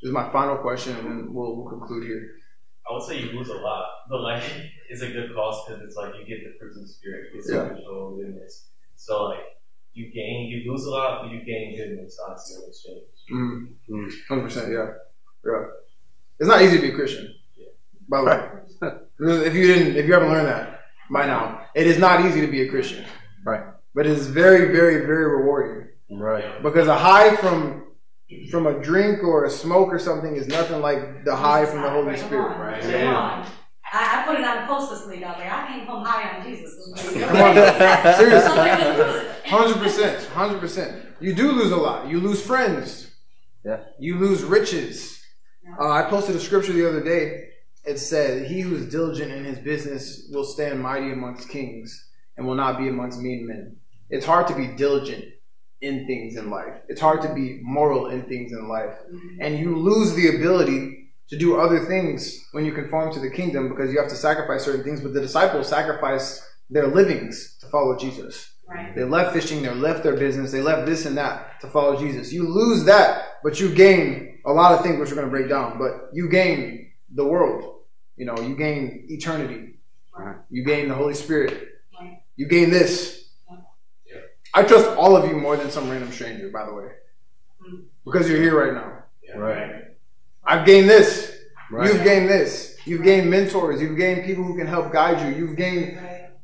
This is my final question, and then we'll, we'll conclude here. I would say you lose a lot, but like it's a good cost because it's like you get the fruits of the spirit, you get Yeah. self-control, goodness. So like you gain, you lose a lot, but you gain goodness. Honestly, in exchange. Mm. Hundred percent, yeah, yeah. It's not easy to be a Christian. yeah. By the way, if you didn't, if you haven't learned that by now, it is not easy to be a Christian. Right. But it is very, very, very rewarding Right. because a high from from a drink or a smoke or something is nothing like the high from the Holy Come Spirit. on, right? Come on. I, I put it on the post this week. I was like, I came home high on Jesus. Come on, seriously. Somebody just lose it. Hundred percent, hundred percent. You do lose a lot. You lose friends. Yeah. You lose riches. Uh, I posted a scripture the other day. It said, "He who is diligent in his business will stand mighty amongst kings, and will not be amongst mean men." It's hard to be diligent in things in life. It's hard to be moral in things in life, and you lose the ability to do other things when you conform to the kingdom because you have to sacrifice certain things. But the disciples sacrificed their livings to follow Jesus. Right. They left fishing, they left their business, they left this and that to follow Jesus. You lose that, but you gain a lot of things which we're going to break down. But you gain the world. You know, you gain eternity. Right. You gain the Holy Spirit. Right. You gain this. I trust all of you more than some random stranger, by the way. Mm. Because you're here right now. Right. I've gained this. Right. You've gained this. You've gained mentors. You've gained people who can help guide you. You've gained,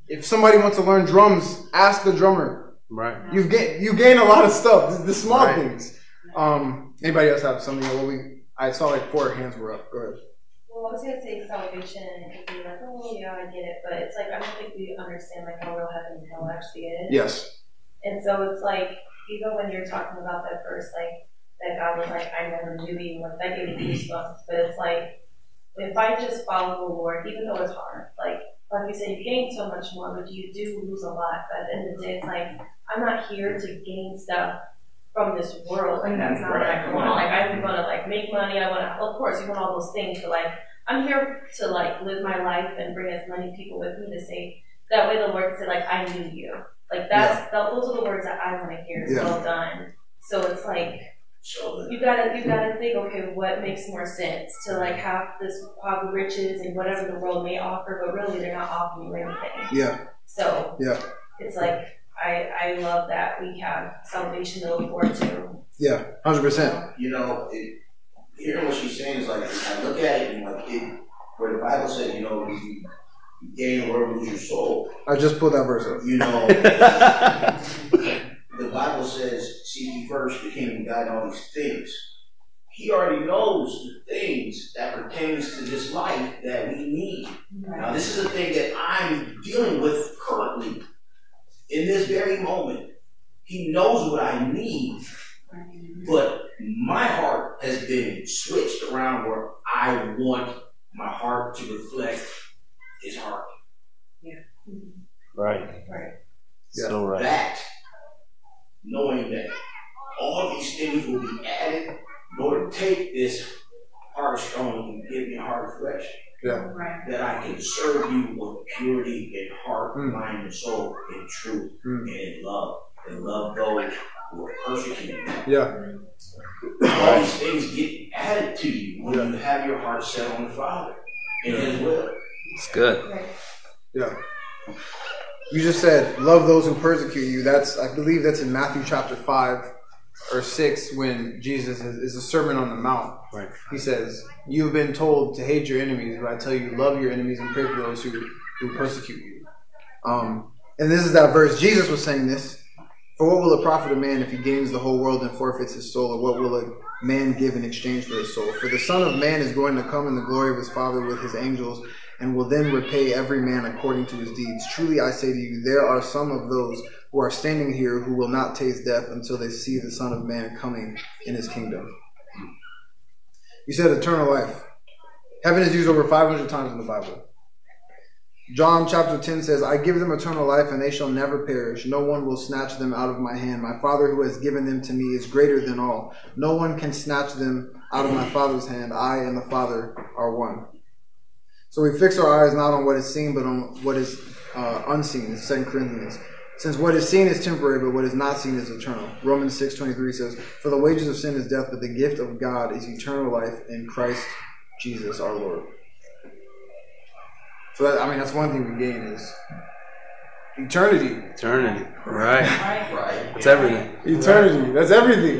if somebody wants to learn drums, ask the drummer. Right. You've gained you gain a lot of stuff. The, the small Right. things. Um, anybody else have something? Well, we I saw like four hands were up. Go ahead. Well, I was gonna say salvation and be like, oh yeah, I get it, but it's like I don't think we understand like how real heaven and hell actually is. Yes. And so it's like even when you're talking about that verse, like that God was like, I never knew you, like that gave me goosebumps. But it's like if I just follow the Lord, even though it's hard, like you said, you gain so much more, but you do lose a lot. But at the end of the day, it's like I'm not here to gain stuff from this world. Like that's not what I want. Like I want to like make money. I want to, of course, you want all those things, but like I'm here to like live my life and bring as many people with me to say that way the Lord can say like I knew you. Like that's that, those are the words that I want to hear. It's Yeah. well done. So it's like So you gotta you gotta think okay what makes more sense to like have this have riches and whatever the world may offer, but really they're not offering you anything. Yeah. So Yeah. it's like I I love that we have salvation to look forward to. Yeah. Hundred percent. you know, it, hearing what she's saying is like I look at it and like it, where the Bible says, you know, you, you gain the world, lose your soul. I just pulled that verse up. You know, the Bible says, "Seek ye first the kingdom of God and all these things." He already knows the things that pertains to this life that we need. Now, this is a thing that I'm dealing with currently, in this very moment. He knows what I need, but my heart has been switched around where I want my heart to reflect His heart. Yeah. Right. Right. Yeah. So right. That, knowing that all these things will be added Lord, take this heart of stone and give me a heart of flesh, Right. that I can serve you with purity in heart, Mm. mind, and soul, in truth, Mm. and in love, and love those who are persecuting you. Yeah. All these things get added to you when you have your heart set on the Father and His will. It's good. Yeah. You just said, love those who persecute you. That's, I believe that's in Matthew chapter 5. or six when Jesus is, is a Sermon on the Mount. Right. He says, "You've been told to hate your enemies, but I tell you, love your enemies and pray for those who who persecute you." Um, and this is that verse. Jesus was saying this. For what will it profit a man if he gains the whole world and forfeits his soul? Or what will a man give in exchange for his soul? For the Son of Man is going to come in the glory of his Father with his angels, and will then repay every man according to his deeds. Truly I say to you, there are some of those who are standing here who will not taste death until they see the Son of Man coming in his kingdom. You said eternal life. Heaven is used over 500 times in the Bible. John chapter 10 says, I give them eternal life, and they shall never perish. No one will snatch them out of my hand. My Father who has given them to me is greater than all. No one can snatch them out of my Father's hand. I and the Father are one. So we fix our eyes not on what is seen, but on what is uh, unseen. It's 2 Corinthians. Since what is seen is temporary, but what is not seen is eternal. Romans 6.23 says, For the wages of sin is death, but the gift of God is eternal life in Christ Jesus our Lord. So that, I mean, that's one thing we gain is eternity. Eternity. Right. Right. It's everything. Eternity. That's everything.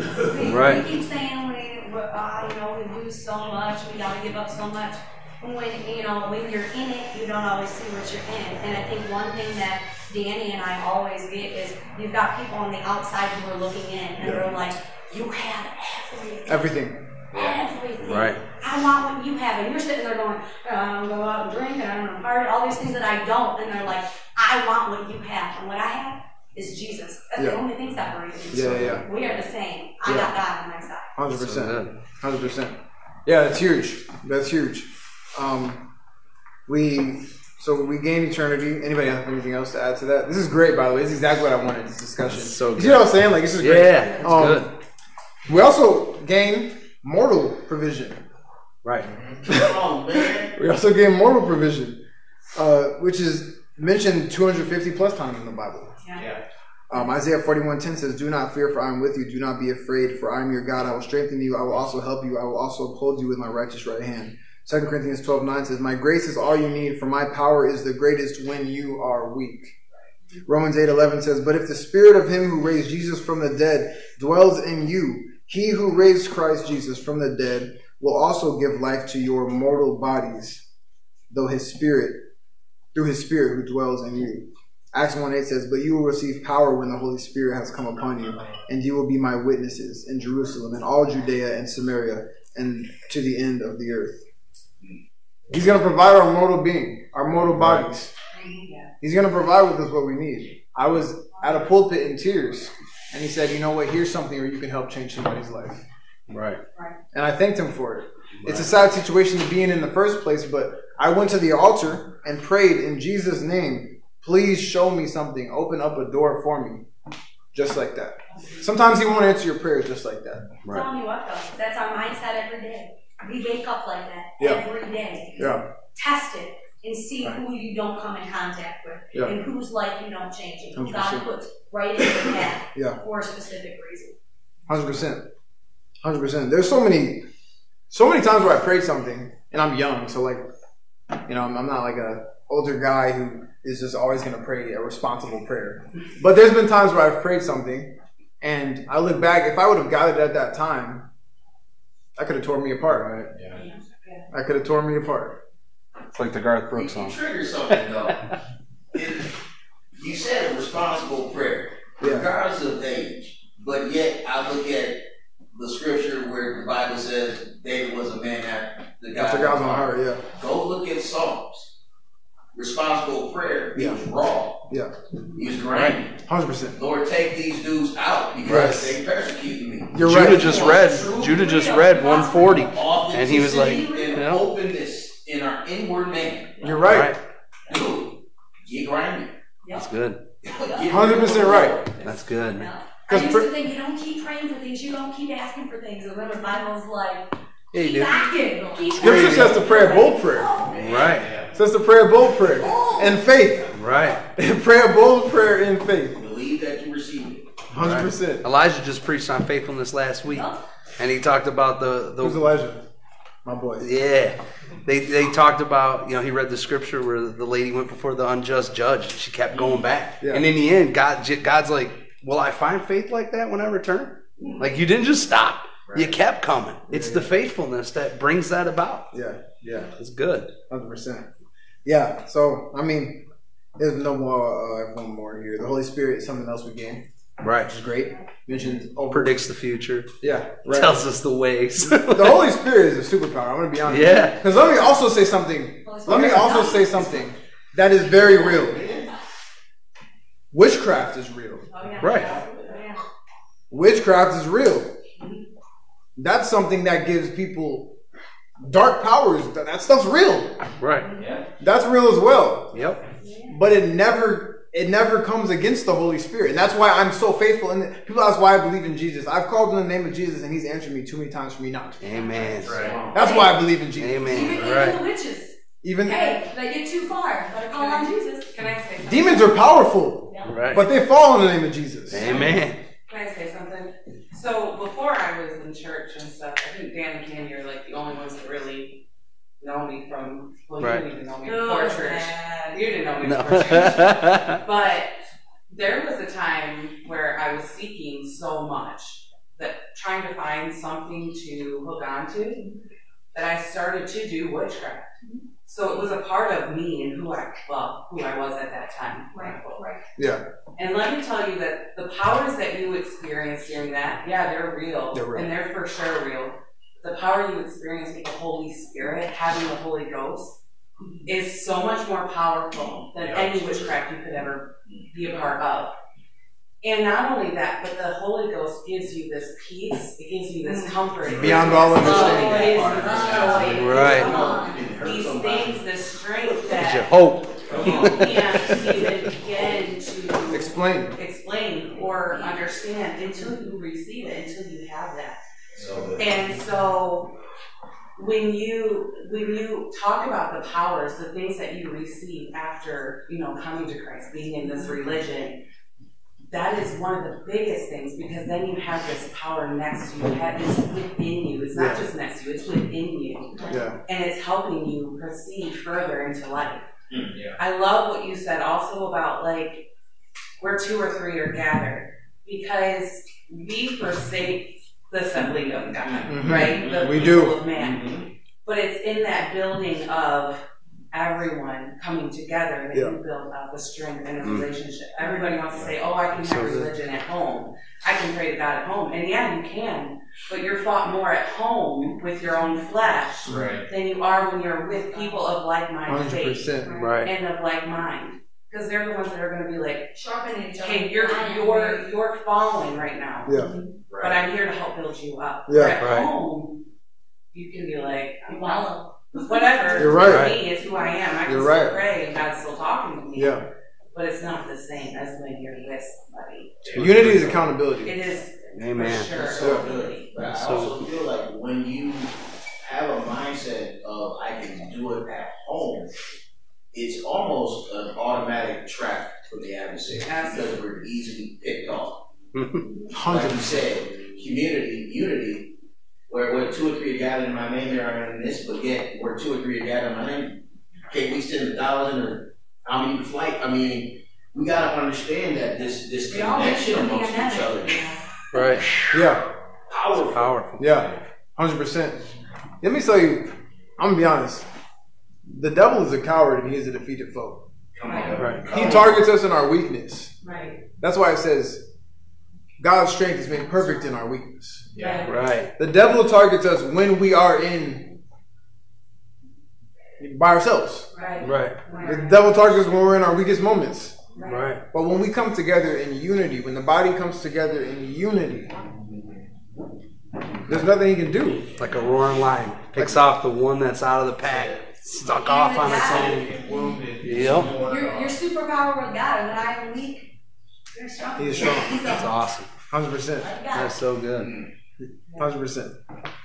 We, Right. we keep saying we, we- uh, you know, we lose so much, we gotta give up so much. And When, you know, when you're in it, you don't always see what you're in. And I think one thing that Danny and I always get is you've got people on the outside who are looking in and they're like, you have everything. Everything. Everything. Right. I want what you have. And you're sitting there going, "Uh, I'm gonna go out and drink and I'm gonna party, all these things that I don't. And they're like, I want what you have. And what I have is Jesus. That's the Yeah. only thing separating us. Yeah, yeah. We are the same. I Yeah. got God on my side. 100%. Hundred percent. Yeah, that's huge. That's huge. Um, we so we gain eternity. Anybody have anything else to add to that? This is great, by the way. This is exactly what I wanted. This discussion. It's so you good. see what I'm saying? Like this is great. Yeah, it's Um, good. We also gain mortal provision. Right. Come man. We also gain mortal provision, uh, which is mentioned 250 plus times in the Bible. Yeah. Um, Isaiah 41:10 says, "Do not fear, for I am with you. Do not be afraid, for I am your God. I will strengthen you. I will also help you. I will also uphold you with my righteous right hand." 2 Corinthians 12:9 says, "My grace is all you need, for my power is the greatest when you are weak." Romans 8:11 says, "But if the spirit of him who raised Jesus from the dead dwells in you, he who raised Christ Jesus from the dead will also give life to your mortal bodies, though his spirit through his spirit who dwells in you." Acts 1 8 says, But you will receive power when the Holy Spirit has come upon you, and you will be my witnesses in Jerusalem and all Judea and Samaria and to the end of the earth. He's going to provide our mortal being, our mortal bodies. He's going to provide with us what we need. I was at a pulpit in tears, and he said, You know what? Here's something where you can help change somebody's life. Right. And I thanked him for it. It's a sad situation to be in in the first place, but I went to the altar and prayed in Jesus' name, please show me something. Open up a door for me. Just like that. Sometimes he won't answer your prayers just like that. Right. Telling you what though, that's our mindset every day. We wake up like that Yeah. every day. Yeah. Test it and see Right. who you don't come in contact with Yeah. and whose life you don't change it. who God 100%. puts right in your path Yeah. for a specific reason. Hundred percent. Hundred percent. There's so many so many times where I prayed something and I'm young, so like you know, I'm, I'm not like a older guy who is just always gonna pray a responsible prayer. But there's been times where I've prayed something and I look back, if I would have got it at that time, I could have torn me apart, right? Yeah. I could have torn me apart. It's like the Garth You, Brooks you song. triggered something though. It- you said a responsible prayer, Yeah. regardless of age. But yet, I look at the scripture where the Bible says David was a man after the After God's own heart, yeah. Go look at Psalms. Responsible prayer. He Yeah. was raw. Yeah. He was grinding. Hundred percent. Lord, take these dudes out because Right. they persecuting me. You're Judah right. just read. Judah just read 140, and he was like, Authenticity and you know, openness in our inward man. You're right. right. Dude, get grinding. That's good. 100% right. That's good. Yeah. I 'Cause used pr- to think you don't keep praying for things, you don't keep asking for things. And then the Bible's like, Yeah, you keep do. asking, keep Scripture says to pray a bold prayer. Oh, right. It says to pray a bold prayer. And faith. Right. pray a bold prayer in faith. Believe that you receive it. Hundred percent. Elijah just preached on faithfulness last week, and he talked about the Who's Elijah? My boy. yeah. They they talked about you know he read the scripture where the lady went before the unjust judge. She kept going back, Yeah. and in the end, God God's like, will I find faith like that when I return? Mm-hmm. Like you didn't just stop. You kept coming. It's the faithfulness that brings that about. Yeah, yeah, It's good. hundred percent. Yeah. So I mean, there's no more. Uh, I have one more here. The Holy Spirit is something else we gain, Right. which is great. Mentioned over. Predicts the future. Yeah. Right. Tells us the ways. the Holy Spirit is a superpower. I'm gonna be honest. Yeah. Because let me also say something. Let me also say something that is very real. Witchcraft is real. right. Witchcraft is real. That's something that gives people dark powers. That, that stuff's real. Right. Yeah. That's real as well. Yep. But it never it never comes against the Holy Spirit. And that's why I'm so faithful. And people ask why I believe in Jesus. I've called in the name of Jesus and he's answered me too many times for me not to. Amen. That's why I believe in Jesus. Amen. even Right. the witches. Even Hey, they get too far. Better call on Jesus. Can I say something? demons are powerful, Right. but they fall in the name of Jesus. Amen. Can I say something? So before I was in church and stuff, I think Dan and Candy are like the only ones that really know me from. Well, you Right. didn't even know me No, before it's church. bad. You didn't know me No. before church. But there was a time where I was seeking so much that trying to find something to hook onto that I started to do witchcraft. Mm-hmm. So it was a part of me and who I well, who I was at that time. Right, right. Yeah. And let me tell you that the powers that you experience during that, yeah, they're real. They're real. And they're for sure real. The power you experience with the Holy Spirit, having the Holy Ghost, is so much more powerful than any witchcraft you could ever be a part of. And not only that, but the Holy Ghost gives you this peace, it gives you this mm. comfort. Beyond gives you all this understanding. it gives you joy, Right. These things, this strength It's that your hope. you can't even begin to Explain. explain or understand until you receive it, until you have that. So, And so when you when you talk about the powers, the things that you receive after, you know, coming to Christ, being in this religion, that is one of the biggest things because then you have this power next to you. You have- It's within you. It's not Yeah. just next to you, it's within you. Yeah. And it's helping you proceed further into life. yeah. I love what you said also about like where two or three are gathered because we forsake the assembly of God, Mhm. right? The We do. of man. But it's in that building of everyone coming together that Yeah. you build up the strength in a Mm. relationship. Everybody wants to say, "Oh, I can So have good. religion at home. I can pray to God at home," and yeah, you can. But you're fought more at home with your own flesh Right. than you are when you're with people of like-minded Hundred faith. Right. and of like mind. Because they're the ones that are going to be like, Sharpening each other. hey, you're you're you're falling right now, Yeah. but I'm here to help build you up. Yeah. But at Right. home, you can be like, I'm well, whatever. You're right. For me, it's who I am. I can You're still right. pray, and God's still talking to me. Yeah. But it's not the same as when you're with somebody. Unity is accountability. It is Amen. for sure. So ability. But I So- also feel like when you have a mindset of I can do it at home, it's almost an automatic trap for the adversary because we're easily picked off. Like Hundred you percent. said, community, unity, where, where two or three are gathered in my name, there are in this, but yet where two or three are gathered in my name, can't we send a thousand or how many flight? I mean, we gotta understand that this this We all need connection amongst each other is Right. Yeah. powerful. Powerful. Yeah. Hundred percent. Let me tell you. I'm gonna be honest. The devil is a coward and he is a defeated foe. Come on. Right. He targets us in our weakness. Right. That's why it says God's strength is made perfect in our weakness. Yeah. Right. The devil targets us when we are in by ourselves. Right. Right. The devil targets us when we're in our weakest moments. Right. But when we come together in unity, when the body comes together in unity, there's nothing he can do. Like a roaring lion picks off the one that's out of the pack, stuck off on its own. Yep. Your, your superpower with God, and I am weak. You're strong. He's strong. That's awesome. Hundred percent. That's so good. Hundred percent.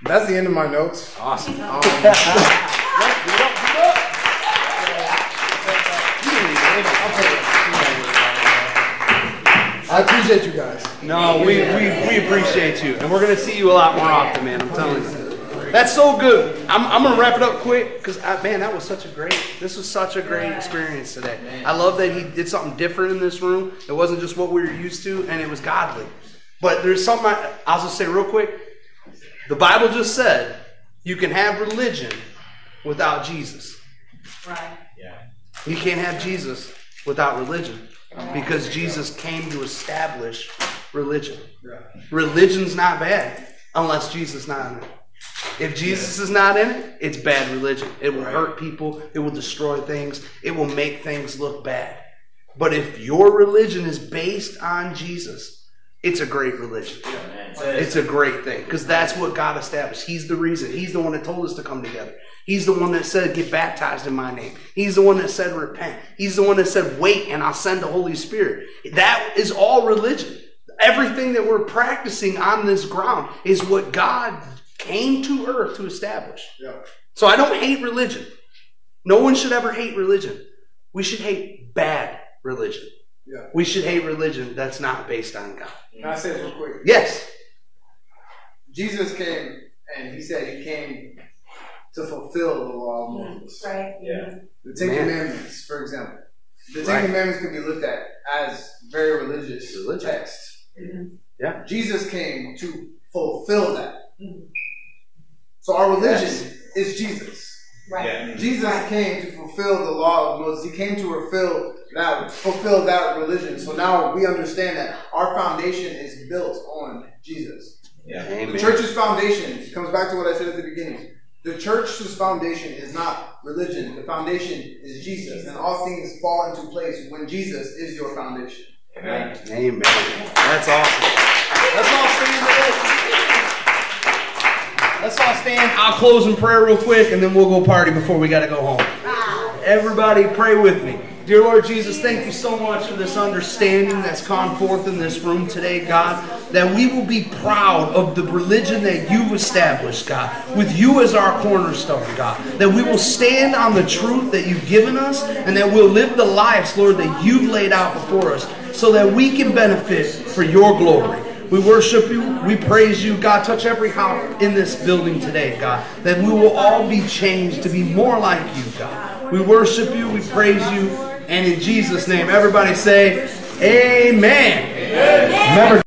That's the end of my notes. Awesome. Um, I appreciate you guys. No, we, we, we appreciate you. And we're going to see you a lot more often, man. I'm telling you. That's so good. I'm, I'm going to wrap it up quick because, man, that was such a great, this was such a great experience today. I love that he did something different in this room. It wasn't just what we were used to, and it was godly. But there's something I, I'll just say real quick. The Bible just said you can have religion without Jesus. Right. Yeah. You can't have Jesus without religion because Jesus came to establish religion. Religion's not bad unless Jesus is not in it. If Jesus is not in it, it's bad religion. It will hurt people, it will destroy things, it will make things look bad. But if your religion is based on Jesus, it's a great religion. It's a great thing because that's what God established. He's the reason. He's the one that told us to come together. He's the one that said, Get baptized in my name. He's the one that said, Repent. He's the one that said, Wait, and I'll send the Holy Spirit. That is all religion. Everything that we're practicing on this ground is what God came to earth to establish. Yeah. So I don't hate religion. No one should ever hate religion. We should hate bad religion. Yeah. We should hate religion that's not based on God. Can I say this real quick? Yes. Jesus came and he said he came to fulfill the law of mm-hmm. Moses. Right. Yeah. The Ten Man. Commandments, for example. The Ten Right. Commandments can be looked at as very religious Religion. text. Mm-hmm. Yeah. Jesus came to fulfill that. Mm-hmm. So our religion Yes. is Jesus. Right. Yeah. Jesus came to fulfill the law of Moses. He came to fulfill that fulfill that religion. So now we understand that our foundation is built on Jesus. Yeah. Amen. The church's foundation comes back to what I said at the beginning. The church's foundation is not religion. The foundation is Jesus, and all things fall into place when Jesus is your foundation. Amen. Amen. That's awesome. Let's all stand today. Let's all stand. I'll close in prayer real quick and then we'll go party before we got to go home. Ah. Everybody, pray with me. Dear Lord Jesus, thank you so much for this understanding that's gone forth in this room today, God. That we will be proud of the religion that you've established, God, with you as our cornerstone, God. That we will stand on the truth that you've given us and that we'll live the lives, Lord, that you've laid out before us so that we can benefit for your glory. We worship you. We praise you. God, touch every heart in this building today, God, that we will all be changed to be more like you, God. We worship you. We praise you. And in Jesus' name, everybody say, Amen. Remember,